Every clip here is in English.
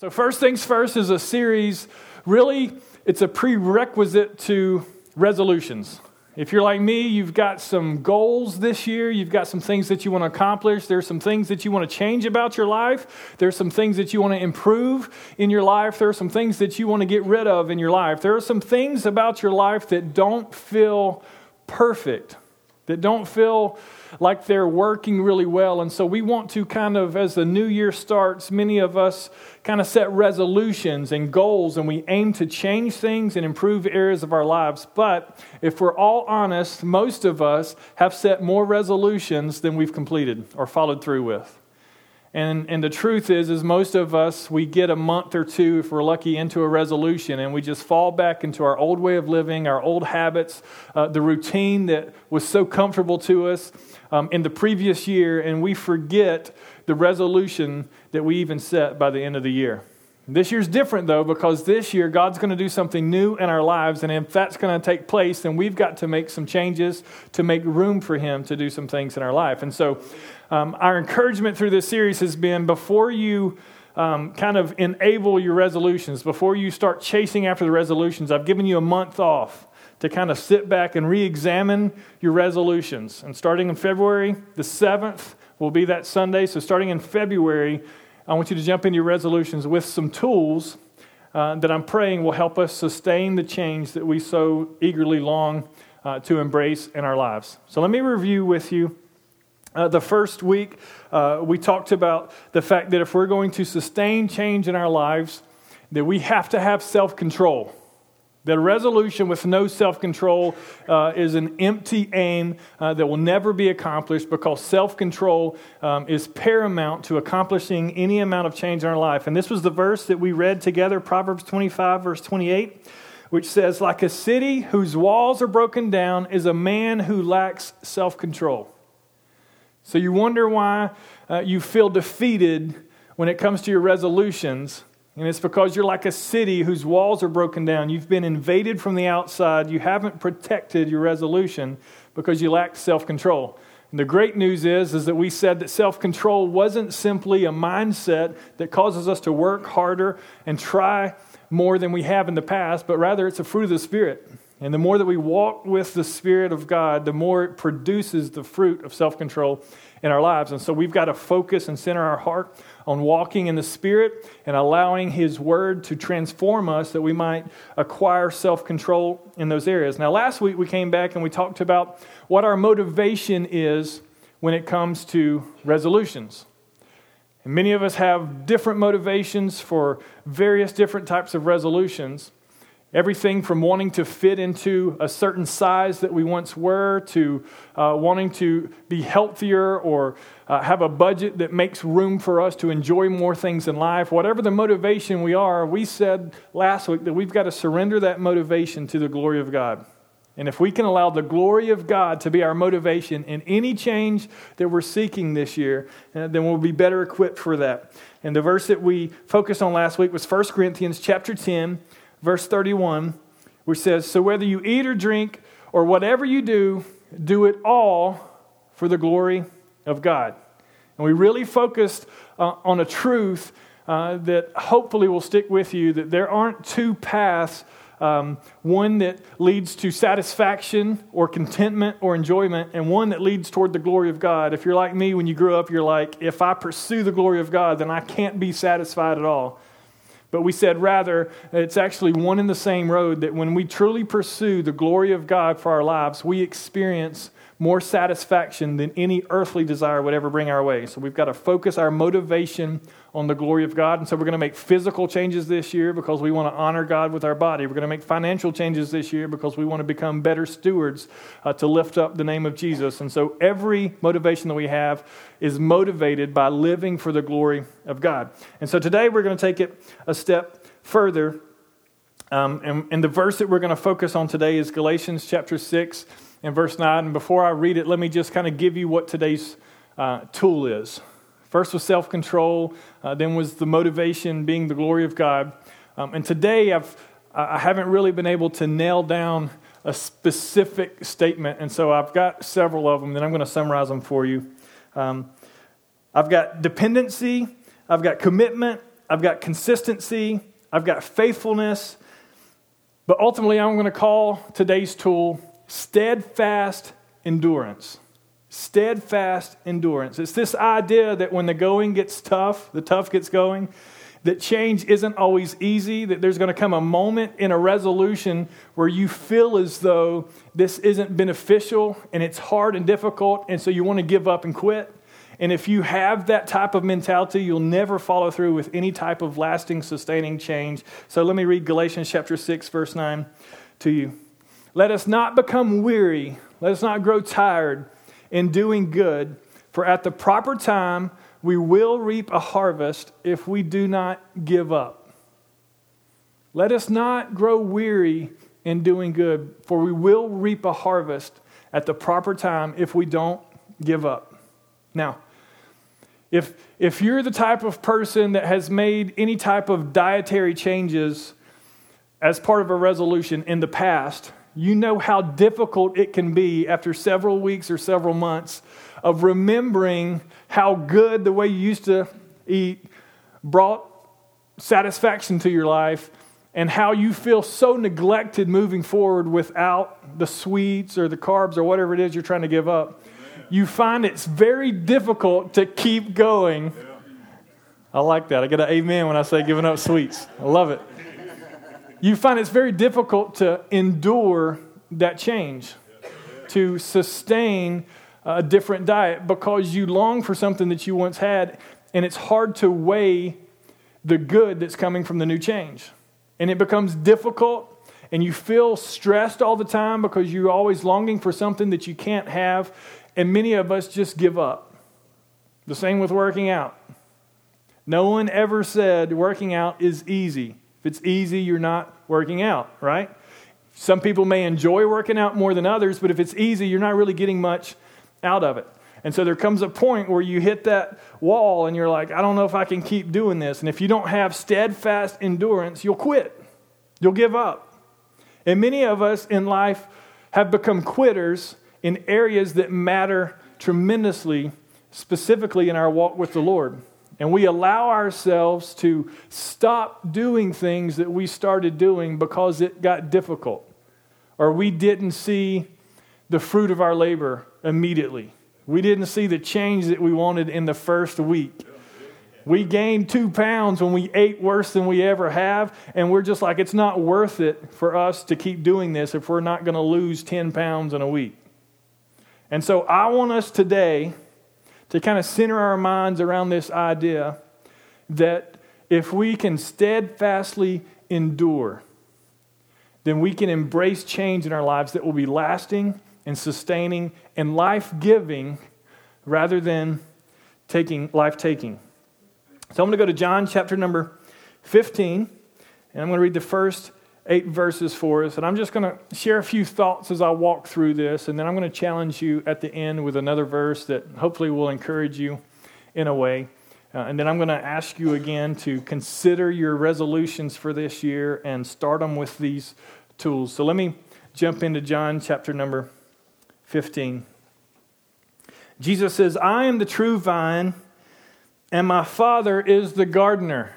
So, First Things First is a series, really, it's a prerequisite to resolutions. If you're like me, you've got some goals this year, you've got some things that you want to accomplish, there's some things that you want to change about your life, there's some things that you want to improve in your life, there are some things that you want to get rid of in your life. There are some things about your life that don't feel perfect, that don't feel like they're working really well. And so we want to kind of, as the new year starts, many of us kind of set resolutions and goals and we aim to change things and improve areas of our lives. But if we're all honest, most of us have set more resolutions than we've completed or followed through with. And, and the truth is, is most of us, we get a month or two, if we're lucky, into a resolution, and we just fall back into our old way of living, our old habits, uh, the routine that was so comfortable to us um, in the previous year, and we forget the resolution that we even set by the end of the year. This year's different though, because this year God's going to do something new in our lives, and if that's going to take place, then we've got to make some changes to make room for Him to do some things in our life. And so, um, our encouragement through this series has been before you um, kind of enable your resolutions, before you start chasing after the resolutions, I've given you a month off to kind of sit back and re examine your resolutions. And starting in February the 7th will be that Sunday. So, starting in February, I want you to jump into your resolutions with some tools uh, that I'm praying will help us sustain the change that we so eagerly long uh, to embrace in our lives. So, let me review with you. Uh, the first week, uh, we talked about the fact that if we're going to sustain change in our lives, that we have to have self control. That resolution with no self control uh, is an empty aim uh, that will never be accomplished because self control um, is paramount to accomplishing any amount of change in our life. And this was the verse that we read together, Proverbs 25, verse 28, which says, Like a city whose walls are broken down is a man who lacks self control. So you wonder why uh, you feel defeated when it comes to your resolutions and it's because you're like a city whose walls are broken down. You've been invaded from the outside. You haven't protected your resolution because you lacked self control. And the great news is, is that we said that self control wasn't simply a mindset that causes us to work harder and try more than we have in the past, but rather it's a fruit of the Spirit. And the more that we walk with the Spirit of God, the more it produces the fruit of self control in our lives. And so we've got to focus and center our heart on walking in the Spirit and allowing His Word to transform us that we might acquire self control in those areas. Now, last week we came back and we talked about what our motivation is when it comes to resolutions. And many of us have different motivations for various different types of resolutions. Everything from wanting to fit into a certain size that we once were to uh, wanting to be healthier or uh, have a budget that makes room for us to enjoy more things in life. Whatever the motivation we are, we said last week that we've got to surrender that motivation to the glory of God. And if we can allow the glory of God to be our motivation in any change that we're seeking this year, uh, then we'll be better equipped for that. And the verse that we focused on last week was 1 Corinthians chapter 10 verse 31, which says, So whether you eat or drink or whatever you do, do it all for the glory of God. And we really focused uh, on a truth uh, that hopefully will stick with you that there aren't two paths. Um, one that leads to satisfaction or contentment or enjoyment, and one that leads toward the glory of God. If you're like me, when you grew up, you're like, if I pursue the glory of God, then I can't be satisfied at all. But we said rather, it's actually one and the same road that when we truly pursue the glory of God for our lives, we experience more satisfaction than any earthly desire would ever bring our way. So we've got to focus our motivation on the glory of God. And so we're going to make physical changes this year because we want to honor God with our body. We're going to make financial changes this year because we want to become better stewards uh, to lift up the name of Jesus. And so every motivation that we have is motivated by living for the glory of God. And so today we're going to take it a step further. Um, and, and the verse that we're going to focus on today is Galatians chapter 6 in verse 9. And before I read it, let me just kind of give you what today's uh, tool is. First was self control, uh, then was the motivation being the glory of God. Um, and today I've, I haven't really been able to nail down a specific statement, and so I've got several of them, and I'm going to summarize them for you. Um, I've got dependency, I've got commitment, I've got consistency, I've got faithfulness. But ultimately, I'm going to call today's tool steadfast endurance. Steadfast endurance. It's this idea that when the going gets tough, the tough gets going, that change isn't always easy, that there's going to come a moment in a resolution where you feel as though this isn't beneficial and it's hard and difficult, and so you want to give up and quit. And if you have that type of mentality, you'll never follow through with any type of lasting, sustaining change. So let me read Galatians chapter 6, verse 9 to you. Let us not become weary, let us not grow tired in doing good, for at the proper time, we will reap a harvest if we do not give up. Let us not grow weary in doing good, for we will reap a harvest at the proper time if we don't give up. Now, if, if you're the type of person that has made any type of dietary changes as part of a resolution in the past, you know how difficult it can be after several weeks or several months of remembering how good the way you used to eat brought satisfaction to your life and how you feel so neglected moving forward without the sweets or the carbs or whatever it is you're trying to give up. You find it's very difficult to keep going. I like that. I get an amen when I say giving up sweets. I love it. You find it's very difficult to endure that change, to sustain a different diet because you long for something that you once had, and it's hard to weigh the good that's coming from the new change. And it becomes difficult, and you feel stressed all the time because you're always longing for something that you can't have, and many of us just give up. The same with working out. No one ever said working out is easy. If it's easy, you're not working out, right? Some people may enjoy working out more than others, but if it's easy, you're not really getting much out of it. And so there comes a point where you hit that wall and you're like, I don't know if I can keep doing this. And if you don't have steadfast endurance, you'll quit. You'll give up. And many of us in life have become quitters in areas that matter tremendously, specifically in our walk with the Lord. And we allow ourselves to stop doing things that we started doing because it got difficult or we didn't see the fruit of our labor immediately. We didn't see the change that we wanted in the first week. We gained two pounds when we ate worse than we ever have, and we're just like, it's not worth it for us to keep doing this if we're not going to lose 10 pounds in a week. And so I want us today to kind of center our minds around this idea that if we can steadfastly endure, then we can embrace change in our lives that will be lasting and sustaining and life giving rather than taking life taking. So I'm going to go to John chapter number 15, and I'm going to read the first eight verses for us. And I'm just going to share a few thoughts as I walk through this, and then I'm going to challenge you at the end with another verse that hopefully will encourage you in a way. Uh, and then I'm going to ask you again to consider your resolutions for this year and start them with these tools. So let me jump into John chapter number 15. Jesus says, I am the true vine, and my Father is the gardener.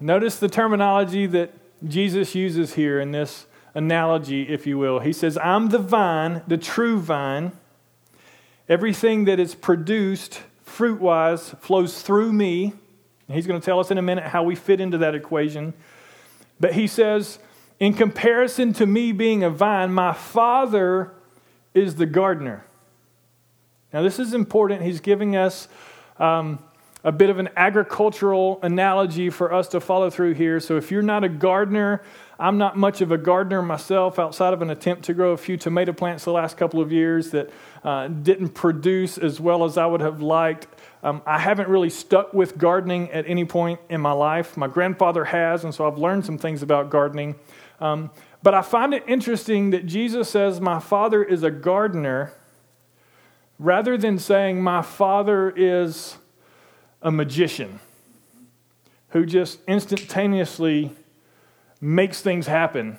Notice the terminology that Jesus uses here in this analogy, if you will. He says, I'm the vine, the true vine. Everything that is produced fruit wise flows through me. He's going to tell us in a minute how we fit into that equation. But he says, in comparison to me being a vine, my Father is the gardener. Now, this is important. He's giving us um, a bit of an agricultural analogy for us to follow through here. So, if you're not a gardener, I'm not much of a gardener myself outside of an attempt to grow a few tomato plants the last couple of years that uh, didn't produce as well as I would have liked. Um, I haven't really stuck with gardening at any point in my life. My grandfather has, and so I've learned some things about gardening. Um, but I find it interesting that Jesus says, My father is a gardener, rather than saying, My father is a magician who just instantaneously makes things happen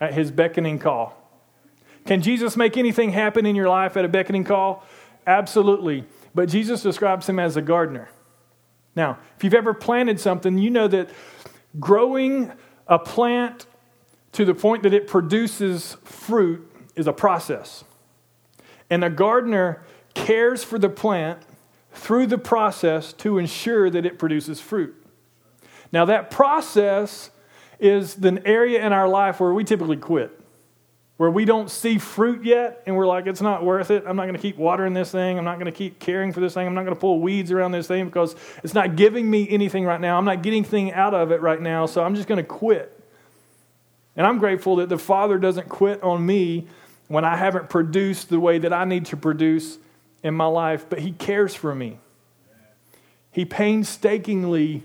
at his beckoning call. Can Jesus make anything happen in your life at a beckoning call? Absolutely. But Jesus describes him as a gardener. Now, if you've ever planted something, you know that growing a plant to the point that it produces fruit is a process. And a gardener cares for the plant through the process to ensure that it produces fruit. Now, that process is the area in our life where we typically quit, where we don't see fruit yet, and we're like, it's not worth it. I'm not going to keep watering this thing. I'm not going to keep caring for this thing. I'm not going to pull weeds around this thing because it's not giving me anything right now. I'm not getting anything out of it right now, so I'm just going to quit. And I'm grateful that the Father doesn't quit on me when I haven't produced the way that I need to produce in my life, but He cares for me. He painstakingly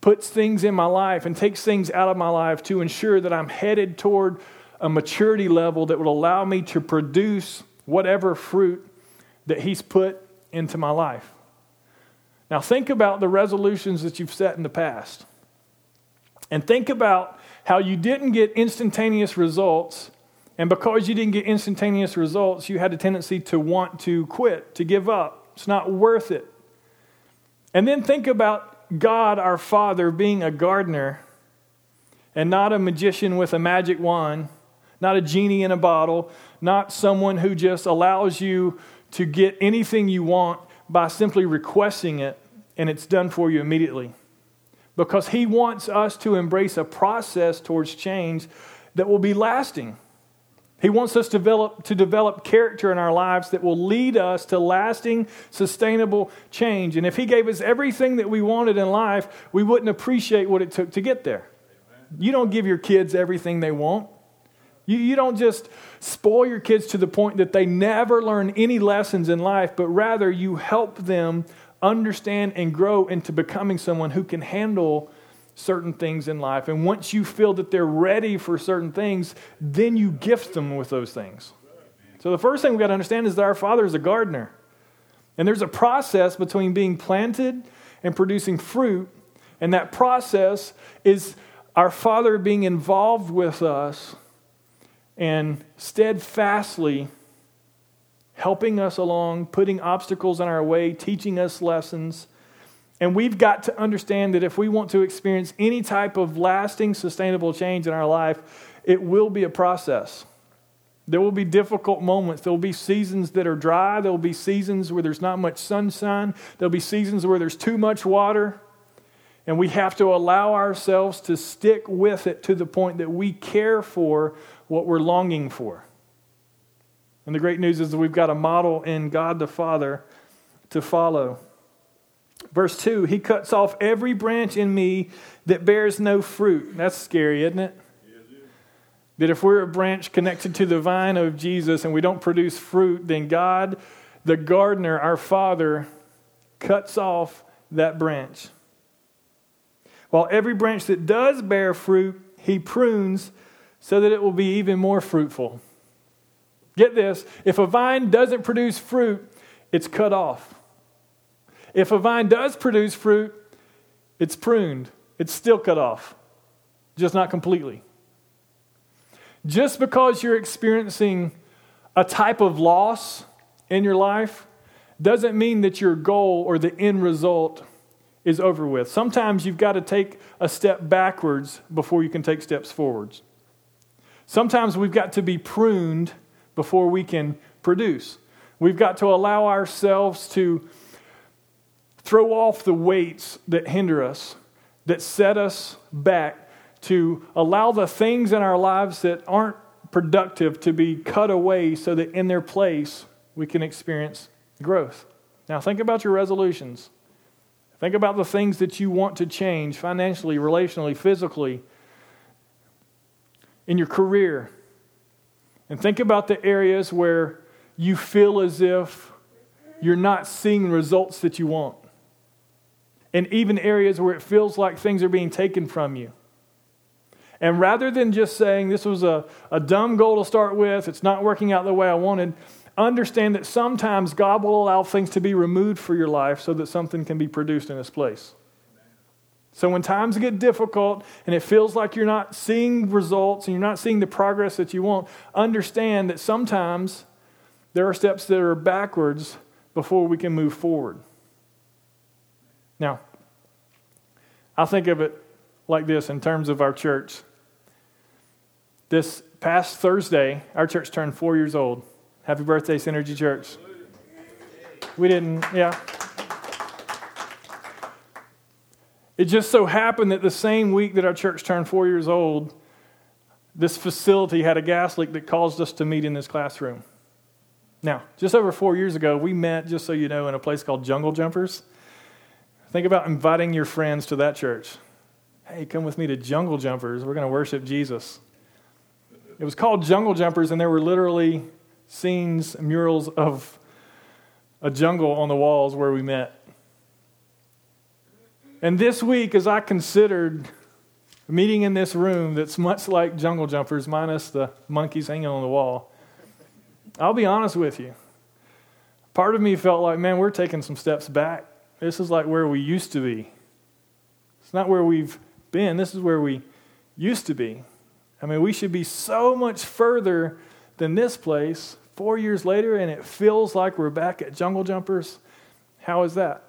puts things in my life and takes things out of my life to ensure that I'm headed toward a maturity level that will allow me to produce whatever fruit that He's put into my life. Now, think about the resolutions that you've set in the past. And think about how you didn't get instantaneous results and because you didn't get instantaneous results, you had a tendency to want to quit, to give up. It's not worth it. And then think about God, our Father, being a gardener and not a magician with a magic wand, not a genie in a bottle, not someone who just allows you to get anything you want by simply requesting it and it's done for you immediately. Because He wants us to embrace a process towards change that will be lasting. He wants us to develop, to develop character in our lives that will lead us to lasting, sustainable change. And if He gave us everything that we wanted in life, we wouldn't appreciate what it took to get there. You don't give your kids everything they want. You, you don't just spoil your kids to the point that they never learn any lessons in life, but rather you help them understand and grow into becoming someone who can handle certain things in life. And once you feel that they're ready for certain things, then you gift them with those things. So the first thing we've got to understand is that our Father is a gardener. And there's a process between being planted and producing fruit. And that process is our Father being involved with us and steadfastly helping us along, putting obstacles in our way, teaching us lessons and we've got to understand that if we want to experience any type of lasting, sustainable change in our life, it will be a process. There will be difficult moments. There will be seasons that are dry. There will be seasons where there's not much sunshine. There'll be seasons where there's too much water. And we have to allow ourselves to stick with it to the point that we care for what we're longing for. And the great news is that we've got a model in God the Father to follow. Verse 2 He cuts off every branch in me that bears no fruit. That's scary, isn't it? That if we're a branch connected to the vine of Jesus and we don't produce fruit, then God, the gardener, our Father, cuts off that branch. While every branch that does bear fruit, He prunes so that it will be even more fruitful. Get this if a vine doesn't produce fruit, it's cut off. If a vine does produce fruit, it's pruned, it's still cut off, just not completely. Just because you're experiencing a type of loss in your life doesn't mean that your goal or the end result is over with. Sometimes you've got to take a step backwards before you can take steps forwards. Sometimes we've got to be pruned before we can produce. We've got to allow ourselves to Throw off the weights that hinder us, that set us back, to allow the things in our lives that aren't productive to be cut away so that in their place we can experience growth. Now, think about your resolutions. Think about the things that you want to change financially, relationally, physically, in your career. And think about the areas where you feel as if you're not seeing results that you want and even areas where it feels like things are being taken from you. And rather than just saying this was a, a dumb goal to start with, it's not working out the way I wanted, understand that sometimes God will allow things to be removed for your life so that something can be produced in its place. So when times get difficult and it feels like you're not seeing results and you're not seeing the progress that you want, understand that sometimes there are steps that are backwards before we can move forward. Now, I think of it like this in terms of our church. This past Thursday, our church turned four years old. Happy birthday, Synergy Church. We didn't, yeah. It just so happened that the same week that our church turned four years old, this facility had a gas leak that caused us to meet in this classroom. Now, just over four years ago, we met, just so you know, in a place called Jungle Jumpers. Think about inviting your friends to that church. Hey, come with me to Jungle Jumpers. We're going to worship Jesus. It was called Jungle Jumpers, and there were literally scenes, murals of a jungle on the walls where we met. And this week, as I considered meeting in this room that's much like Jungle Jumpers, minus the monkeys hanging on the wall, I'll be honest with you. Part of me felt like, man, we're taking some steps back. This is like where we used to be. It's not where we've been, this is where we used to be. I mean, we should be so much further than this place four years later, and it feels like we're back at Jungle Jumpers. How is that?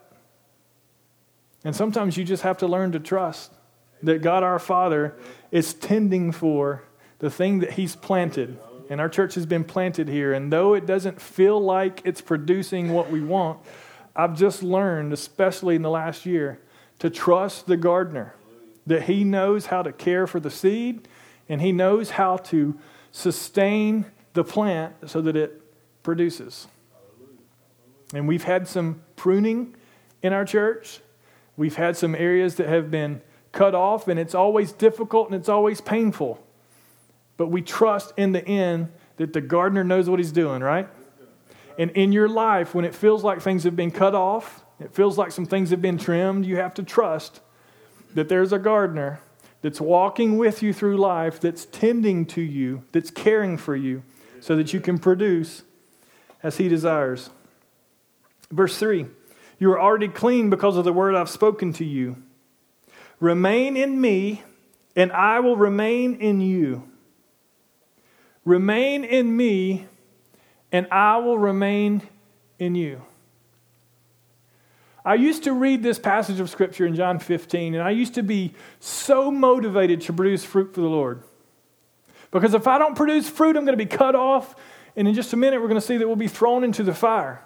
And sometimes you just have to learn to trust that God our Father is tending for the thing that He's planted. And our church has been planted here. And though it doesn't feel like it's producing what we want, I've just learned, especially in the last year, to trust the gardener, that he knows how to care for the seed and he knows how to sustain the plant so that it produces. And we've had some pruning in our church. We've had some areas that have been cut off, and it's always difficult and it's always painful. But we trust in the end that the gardener knows what he's doing, right? And in your life, when it feels like things have been cut off, it feels like some things have been trimmed, you have to trust that there's a gardener that's walking with you through life, that's tending to you, that's caring for you, so that you can produce as he desires. Verse 3 You are already clean because of the word I've spoken to you. Remain in me, and I will remain in you. Remain in me, and I will remain in you. I used to read this passage of Scripture in John 15, and I used to be so motivated to produce fruit for the Lord. Because if I don't produce fruit, I'm going to be cut off, and in just a minute, we're going to see that we'll be thrown into the fire.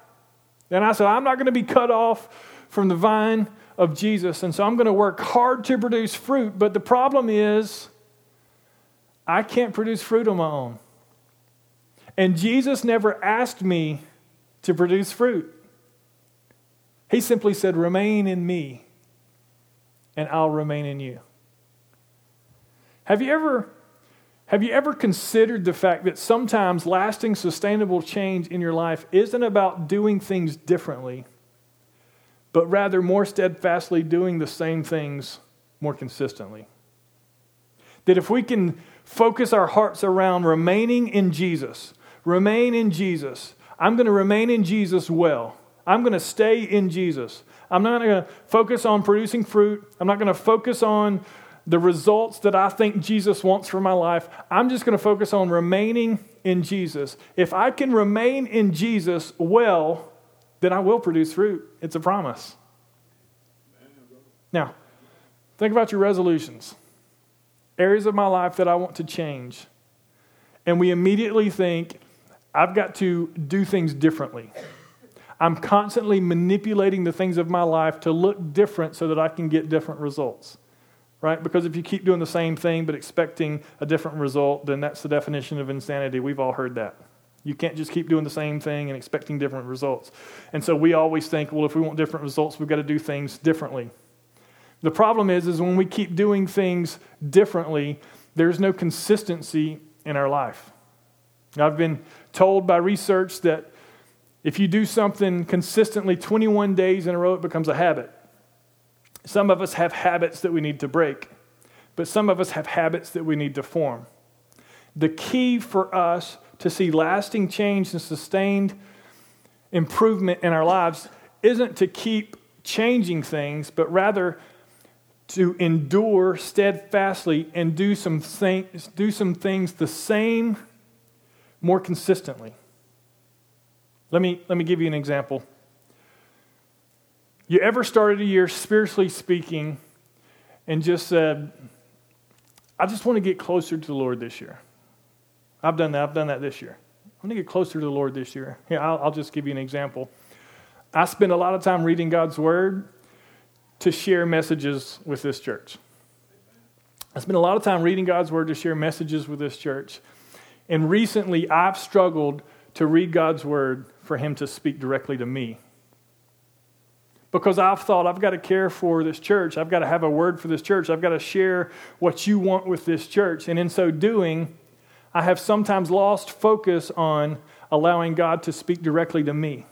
And I said, I'm not going to be cut off from the vine of Jesus, and so I'm going to work hard to produce fruit. But the problem is, I can't produce fruit on my own. And Jesus never asked me to produce fruit. He simply said, Remain in me, and I'll remain in you. Have you ever, have you ever considered the fact that sometimes lasting, sustainable change in your life isn't about doing things differently, but rather more steadfastly doing the same things more consistently? That if we can focus our hearts around remaining in Jesus, remain in Jesus, I'm going to remain in Jesus well. I'm going to stay in Jesus. I'm not going to focus on producing fruit. I'm not going to focus on the results that I think Jesus wants for my life. I'm just going to focus on remaining in Jesus. If I can remain in Jesus well, then I will produce fruit. It's a promise. Now, think about your resolutions, areas of my life that I want to change. And we immediately think, I've got to do things differently. I'm constantly manipulating the things of my life to look different so that I can get different results. Right? Because if you keep doing the same thing but expecting a different result, then that's the definition of insanity. We've all heard that. You can't just keep doing the same thing and expecting different results. And so we always think, well, if we want different results, we've got to do things differently. The problem is, is when we keep doing things differently, there's no consistency in our life. I've been told by research that if you do something consistently 21 days in a row, it becomes a habit. Some of us have habits that we need to break, but some of us have habits that we need to form. The key for us to see lasting change and sustained improvement in our lives isn't to keep changing things, but rather to endure steadfastly and do some things, do some things the same more consistently. Let me, let me give you an example. You ever started a year, spiritually speaking, and just said, I just want to get closer to the Lord this year. I've done that. I've done that this year. I want to get closer to the Lord this year. I'll, I'll just give you an example. I spend a lot of time reading God's Word to share messages with this church. I spend a lot of time reading God's Word to share messages with this church. And recently, I've struggled to read God's Word for Him to speak directly to me. Because I've thought I've got to care for this church. I've got to have a word for this church. I've got to share what you want with this church. And in so doing, I have sometimes lost focus on allowing God to speak directly to me.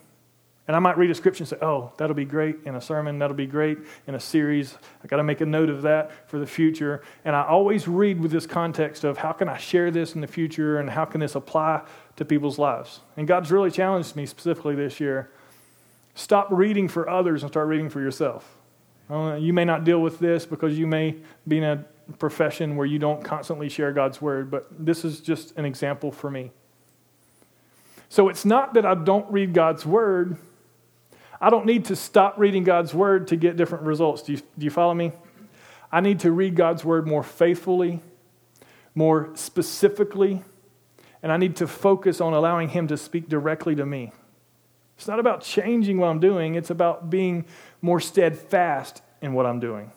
And I might read a scripture and say, oh, that'll be great in a sermon, that'll be great in a series. I got to make a note of that for the future. And I always read with this context of how can I share this in the future and how can this apply to people's lives. And God's really challenged me specifically this year. Stop reading for others and start reading for yourself. Uh, you may not deal with this because you may be in a profession where you don't constantly share God's word, but this is just an example for me. So it's not that I don't read God's word. I don't need to stop reading God's word to get different results. Do you, do you follow me? I need to read God's word more faithfully, more specifically, and I need to focus on allowing Him to speak directly to me. It's not about changing what I'm doing, it's about being more steadfast in what I'm doing.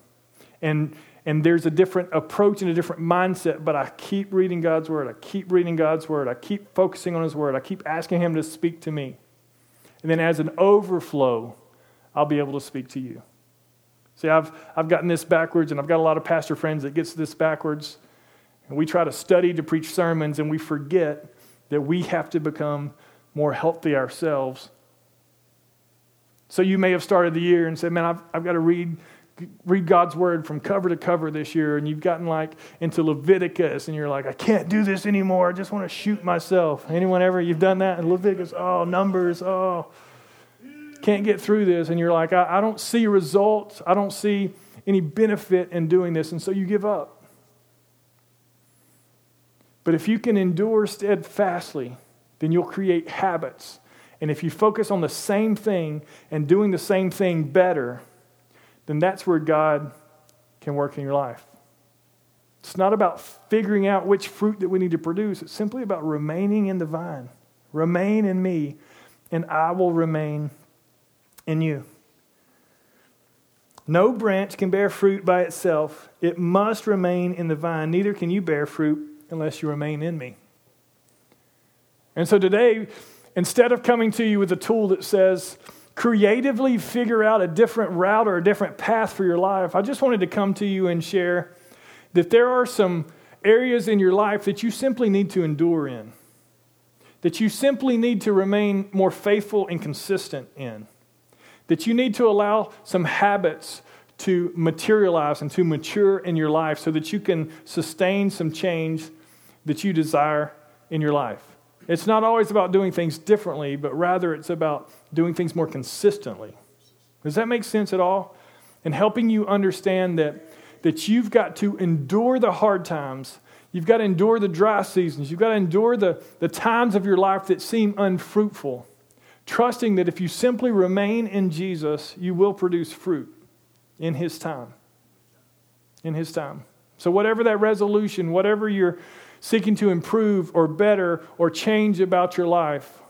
And and there's a different approach and a different mindset, but I keep reading God's word. I keep reading God's word. I keep focusing on his word. I keep asking him to speak to me. And then as an overflow, I'll be able to speak to you. See, I've, I've gotten this backwards, and I've got a lot of pastor friends that gets this backwards. And we try to study to preach sermons, and we forget that we have to become more healthy ourselves. So you may have started the year and said, Man, I've, I've got to read read God's word from cover to cover this year and you've gotten like into Leviticus and you're like, I can't do this anymore. I just want to shoot myself. Anyone ever? You've done that in Leviticus? Oh, Numbers. Oh, can't get through this. And you're like, I, I don't see results. I don't see any benefit in doing this. And so you give up. But if you can endure steadfastly, then you'll create habits. And if you focus on the same thing and doing the same thing better, then that's where God can work in your life. It's not about figuring out which fruit that we need to produce. It's simply about remaining in the vine. Remain in me, and I will remain in you. No branch can bear fruit by itself. It must remain in the vine. Neither can you bear fruit unless you remain in me. And so today, instead of coming to you with a tool that says, creatively figure out a different route or a different path for your life, I just wanted to come to you and share that there are some areas in your life that you simply need to endure in, that you simply need to remain more faithful and consistent in, that you need to allow some habits to materialize and to mature in your life so that you can sustain some change that you desire in your life. It's not always about doing things differently, but rather it's about doing things more consistently. Does that make sense at all? And helping you understand that, that you've got to endure the hard times. You've got to endure the dry seasons. You've got to endure the, the times of your life that seem unfruitful. Trusting that if you simply remain in Jesus, you will produce fruit in His time. In His time. So, whatever that resolution, whatever you're seeking to improve or better or change about your life.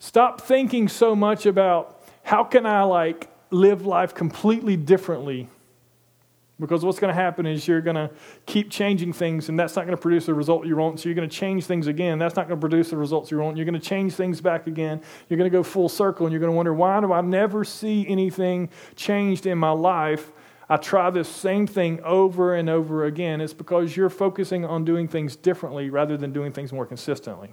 Stop thinking so much about how can I like live life completely differently? Because what's going to happen is you're going to keep changing things, and that's not going to produce the result you want. So you're going to change things again. That's not going to produce the results you want. You're going to change things back again. You're going to go full circle, and you're going to wonder, why do I never see anything changed in my life? I try this same thing over and over again, it's because you're focusing on doing things differently rather than doing things more consistently.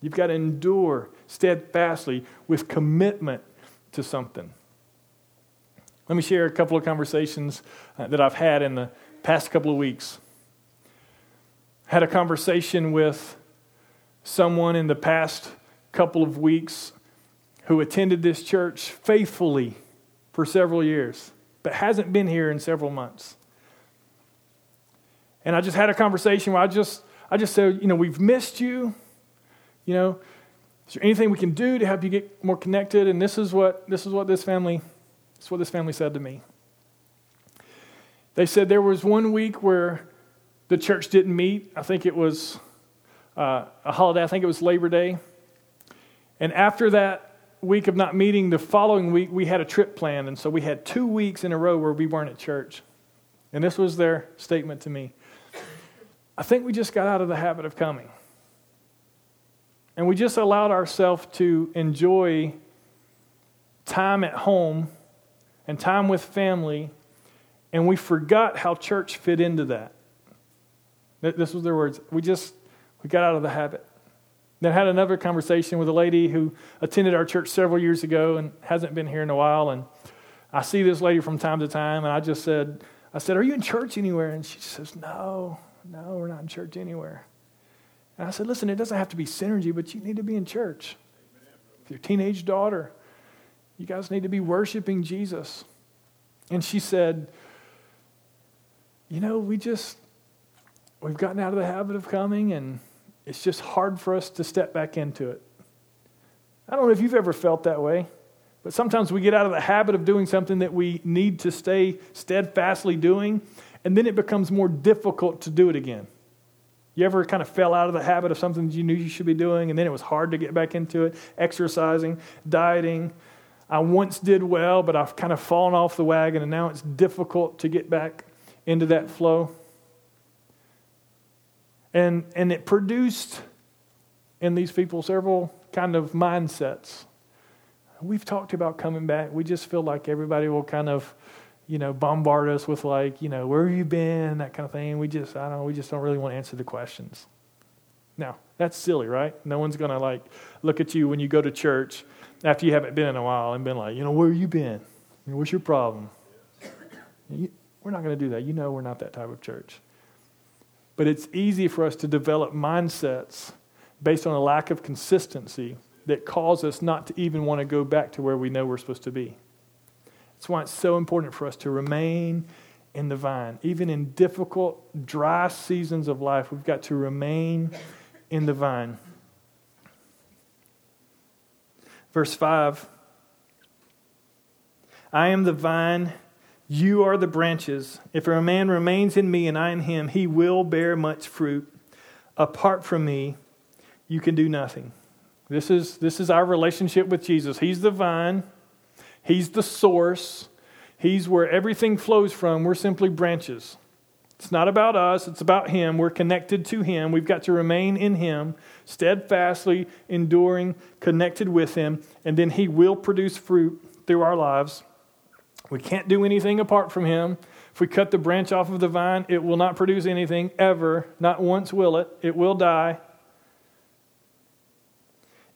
You've got to endure steadfastly with commitment to something. Let me share a couple of conversations uh, that I've had in the past couple of weeks. Had a conversation with someone in the past couple of weeks who attended this church faithfully for several years but hasn't been here in several months. And I just had a conversation where I just, I just said, you know, we've missed you. You know, is there anything we can do to help you get more connected? And this is what this is what this family, this is what this family said to me. They said there was one week where the church didn't meet. I think it was uh, a holiday, I think it was Labor Day. And after that week of not meeting, the following week we had a trip planned. And so we had two weeks in a row where we weren't at church. And this was their statement to me I think we just got out of the habit of coming. And we just allowed ourselves to enjoy time at home and time with family, and we forgot how church fit into that. This was their words. We just we got out of the habit. Then I had another conversation with a lady who attended our church several years ago and hasn't been here in a while. And I see this lady from time to time, and I just said, I said, Are you in church anywhere? And she says, No, no, we're not in church anywhere. And I said, Listen, it doesn't have to be synergy, but you need to be in church. With your teenage daughter, you guys need to be worshiping Jesus. And she said, You know, we just, we've gotten out of the habit of coming, and it's just hard for us to step back into it. I don't know if you've ever felt that way, but sometimes we get out of the habit of doing something that we need to stay steadfastly doing, and then it becomes more difficult to do it again. You ever kind of fell out of the habit of something you knew you should be doing, and then it was hard to get back into it? Exercising, dieting. I once did well, but I've kind of fallen off the wagon, and now it's difficult to get back into that flow. And, and it produced in these people several kind of mindsets. We've talked about coming back. We just feel like everybody will kind of you know, bombard us with like, you know, where have you been, that kind of thing. We just, I don't know, we just don't really want to answer the questions. Now, that's silly, right? No one's going to like look at you when you go to church after you haven't been in a while and been like, you know, where have you been? What's your problem? We're not going to do that. You know, we're not that type of church. But it's easy for us to develop mindsets based on a lack of consistency that cause us not to even want to go back to where we know we're supposed to be. That's why it's so important for us to remain in the vine. Even in difficult, dry seasons of life, we've got to remain in the vine. Verse 5 I am the vine, you are the branches. If a man remains in me and I in him, he will bear much fruit. Apart from me, you can do nothing. This is, this is our relationship with Jesus. He's the vine. He's the source, He's where everything flows from. We're simply branches. It's not about us, it's about Him. We're connected to Him. We've got to remain in Him, steadfastly enduring, connected with Him, and then He will produce fruit through our lives. We can't do anything apart from Him. If we cut the branch off of the vine, it will not produce anything ever. Not once will it. It will die.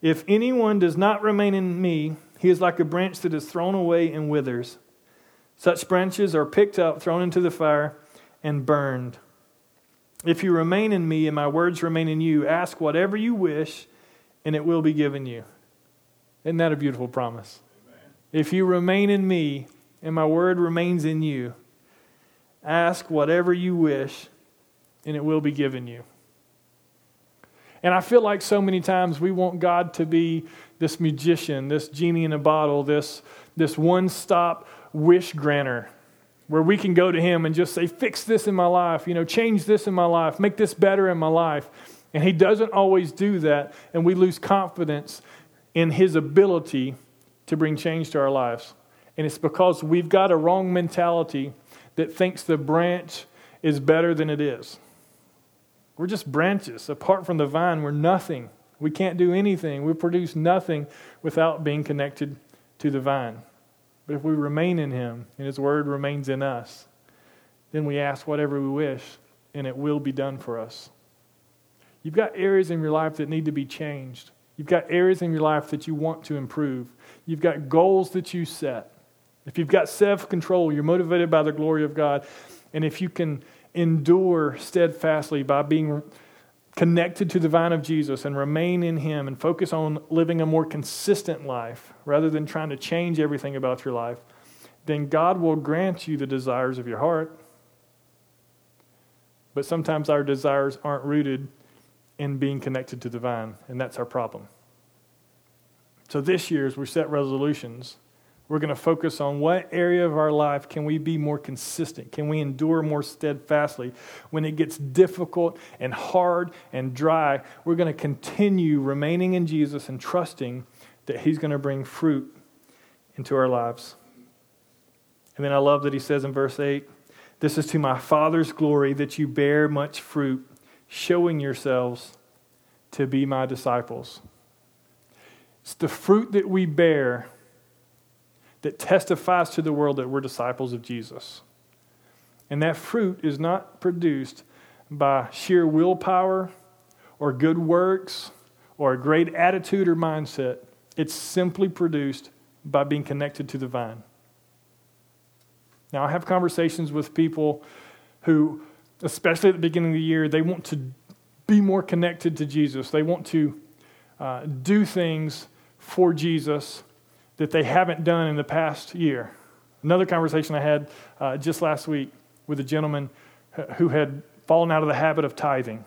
If anyone does not remain in me, he is like a branch that is thrown away and withers. Such branches are picked up, thrown into the fire, and burned. If you remain in me and my words remain in you, ask whatever you wish, and it will be given you. Isn't that a beautiful promise? Amen. If you remain in me and my word remains in you, ask whatever you wish, and it will be given you. And I feel like so many times we want God to be this magician, this genie in a bottle, this, this one stop wish granter where we can go to him and just say, Fix this in my life, you know, change this in my life, make this better in my life. And he doesn't always do that, and we lose confidence in his ability to bring change to our lives. And it's because we've got a wrong mentality that thinks the branch is better than it is. We're just branches. Apart from the vine, we're nothing. We can't do anything. We produce nothing without being connected to the vine. But if we remain in Him and His Word remains in us, then we ask whatever we wish and it will be done for us. You've got areas in your life that need to be changed. You've got areas in your life that you want to improve. You've got goals that you set. If you've got self control, you're motivated by the glory of God. And if you can endure steadfastly by being connected to the vine of Jesus and remain in Him and focus on living a more consistent life rather than trying to change everything about your life, then God will grant you the desires of your heart. But sometimes our desires aren't rooted in being connected to the vine, and that's our problem. So this year, as we set resolutions, We're going to focus on what area of our life can we be more consistent? Can we endure more steadfastly? When it gets difficult and hard and dry, we're going to continue remaining in Jesus and trusting that He's going to bring fruit into our lives. And then I love that He says in verse 8, This is to my Father's glory that you bear much fruit, showing yourselves to be my disciples. It's the fruit that we bear that testifies to the world that we're disciples of Jesus. And that fruit is not produced by sheer willpower or good works or a great attitude or mindset. It's simply produced by being connected to the vine. Now, I have conversations with people who, especially at the beginning of the year, they want to be more connected to Jesus. They want to uh, do things for Jesus that they haven't done in the past year. Another conversation I had uh, just last week with a gentleman who had fallen out of the habit of tithing.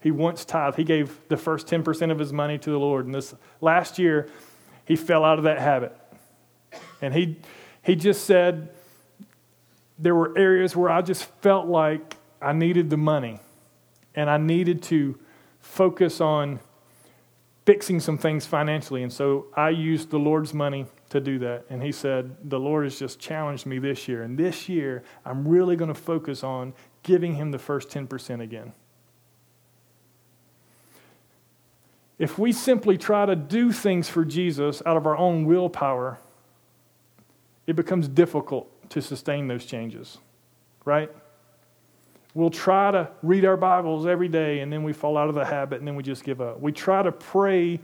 He once tithed, he gave the first 10% of his money to the Lord. And this last year, he fell out of that habit. And he, he just said, there were areas where I just felt like I needed the money and I needed to focus on fixing some things financially. And so I used the Lord's money to do that. And he said, The Lord has just challenged me this year. And this year, I'm really going to focus on giving him the first 10% again. If we simply try to do things for Jesus out of our own willpower, it becomes difficult to sustain those changes, right? We'll try to read our Bibles every day and then we fall out of the habit and then we just give up. We try to pray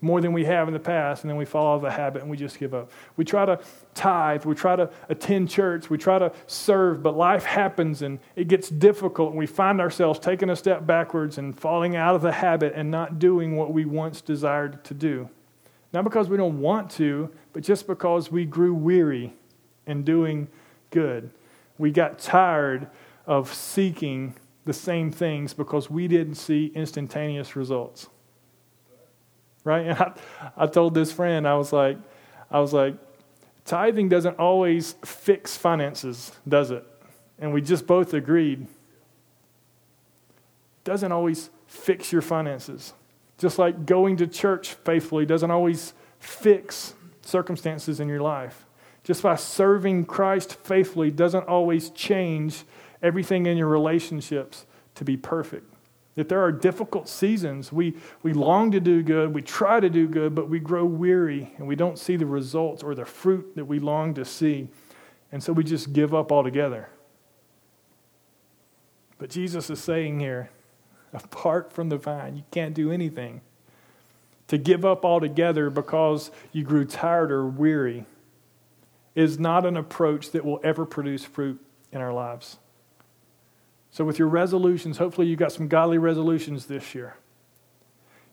more than we have in the past and then we fall out of the habit and we just give up. We try to tithe, we try to attend church, we try to serve, but life happens and it gets difficult and we find ourselves taking a step backwards and falling out of the habit and not doing what we once desired to do. Not because we don't want to, but just because we grew weary in doing good. We got tired of seeking the same things because we didn't see instantaneous results. Right? And I, I told this friend, I was like, I was like, tithing doesn't always fix finances, does it? And we just both agreed. Doesn't always fix your finances. Just like going to church faithfully doesn't always fix circumstances in your life. Just by serving Christ faithfully doesn't always change everything in your relationships to be perfect. If there are difficult seasons, we, we long to do good, we try to do good, but we grow weary and we don't see the results or the fruit that we long to see. And so we just give up altogether. But Jesus is saying here, apart from the vine, you can't do anything. To give up altogether because you grew tired or weary is not an approach that will ever produce fruit in our lives. So, with your resolutions, hopefully you've got some godly resolutions this year.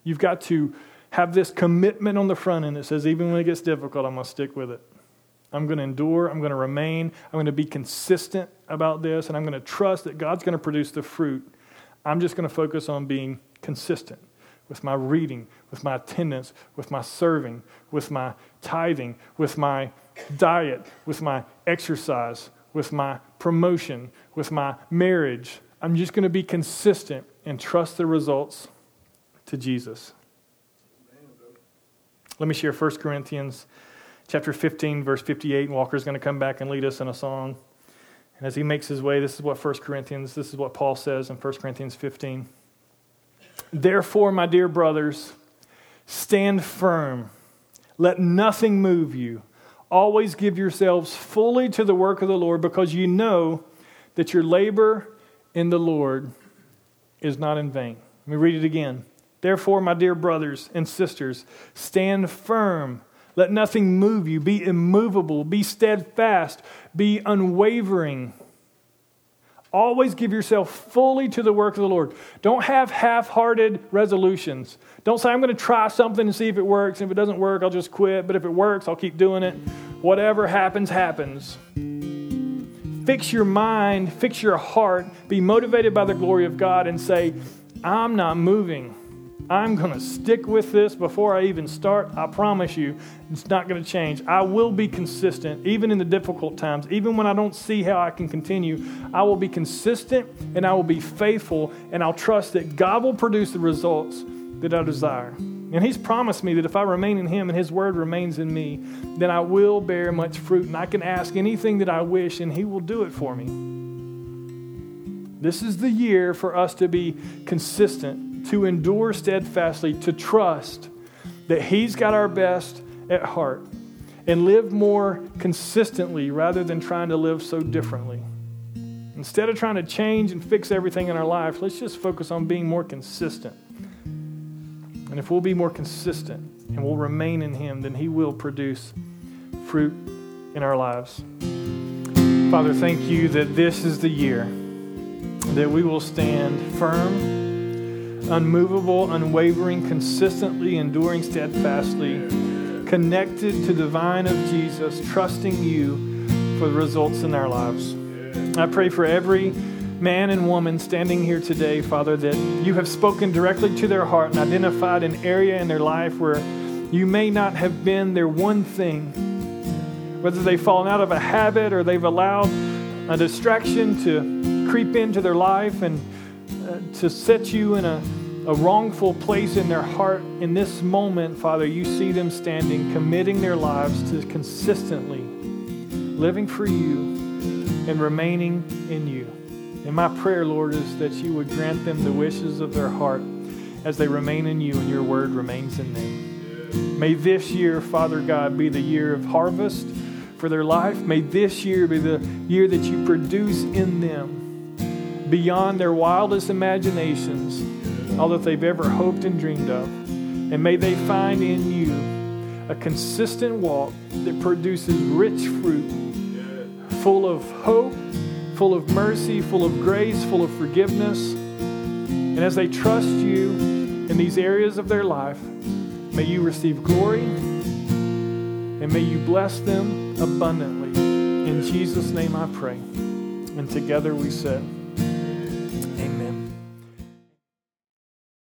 You've got to have this commitment on the front end that says, even when it gets difficult, I'm going to stick with it. I'm going to endure. I'm going to remain. I'm going to be consistent about this, and I'm going to trust that God's going to produce the fruit. I'm just going to focus on being consistent with my reading, with my attendance, with my serving, with my tithing, with my diet, with my exercise, with my promotion, with my marriage. I'm just going to be consistent and trust the results to Jesus. Let me share 1 Corinthians chapter 15, verse 58. and Walker's going to come back and lead us in a song. And as he makes his way, this is what 1 Corinthians, this is what Paul says in 1 Corinthians 15. Therefore, my dear brothers, stand firm. Let nothing move you. Always give yourselves fully to the work of the Lord because you know that your labor in the Lord is not in vain. Let me read it again. Therefore, my dear brothers and sisters, stand firm. Let nothing move you. Be immovable. Be steadfast. Be unwavering. Always give yourself fully to the work of the Lord. Don't have half hearted resolutions. Don't say, I'm going to try something and see if it works. If it doesn't work, I'll just quit. But if it works, I'll keep doing it. Whatever happens, happens. Fix your mind, fix your heart, be motivated by the glory of God, and say, I'm not moving. I'm going to stick with this before I even start. I promise you, it's not going to change. I will be consistent, even in the difficult times, even when I don't see how I can continue. I will be consistent and I will be faithful, and I'll trust that God will produce the results that I desire. And He's promised me that if I remain in Him and His Word remains in me, then I will bear much fruit, and I can ask anything that I wish, and He will do it for me. This is the year for us to be consistent, to endure steadfastly, to trust that He's got our best at heart, and live more consistently rather than trying to live so differently. Instead of trying to change and fix everything in our life, let's just focus on being more consistent. And if we'll be more consistent and we'll remain in Him, then He will produce fruit in our lives. Father, thank you that this is the year that we will stand firm, unmovable, unwavering, consistently enduring steadfastly, connected to the vine of Jesus, trusting you for the results in our lives. I pray for every man and woman standing here today, Father, that you have spoken directly to their heart and identified an area in their life where you may not have been their one thing. Whether they've fallen out of a habit or they've allowed a distraction to creep into their life and uh, to set you in a, a wrongful place in their heart, in this moment, Father, you see them standing, committing their lives to consistently living for you and remaining in you. And my prayer, Lord, is that you would grant them the wishes of their heart as they remain in you and your word remains in them. May this year, Father God, be the year of harvest for their life. May this year be the year that you produce in them beyond their wildest imaginations, all that they've ever hoped and dreamed of. And may they find in you a consistent walk that produces rich fruit, full of hope, full of mercy, full of grace, full of forgiveness. And as they trust you in these areas of their life, may you receive glory and may you bless them abundantly. In Jesus' name I pray. And together we said,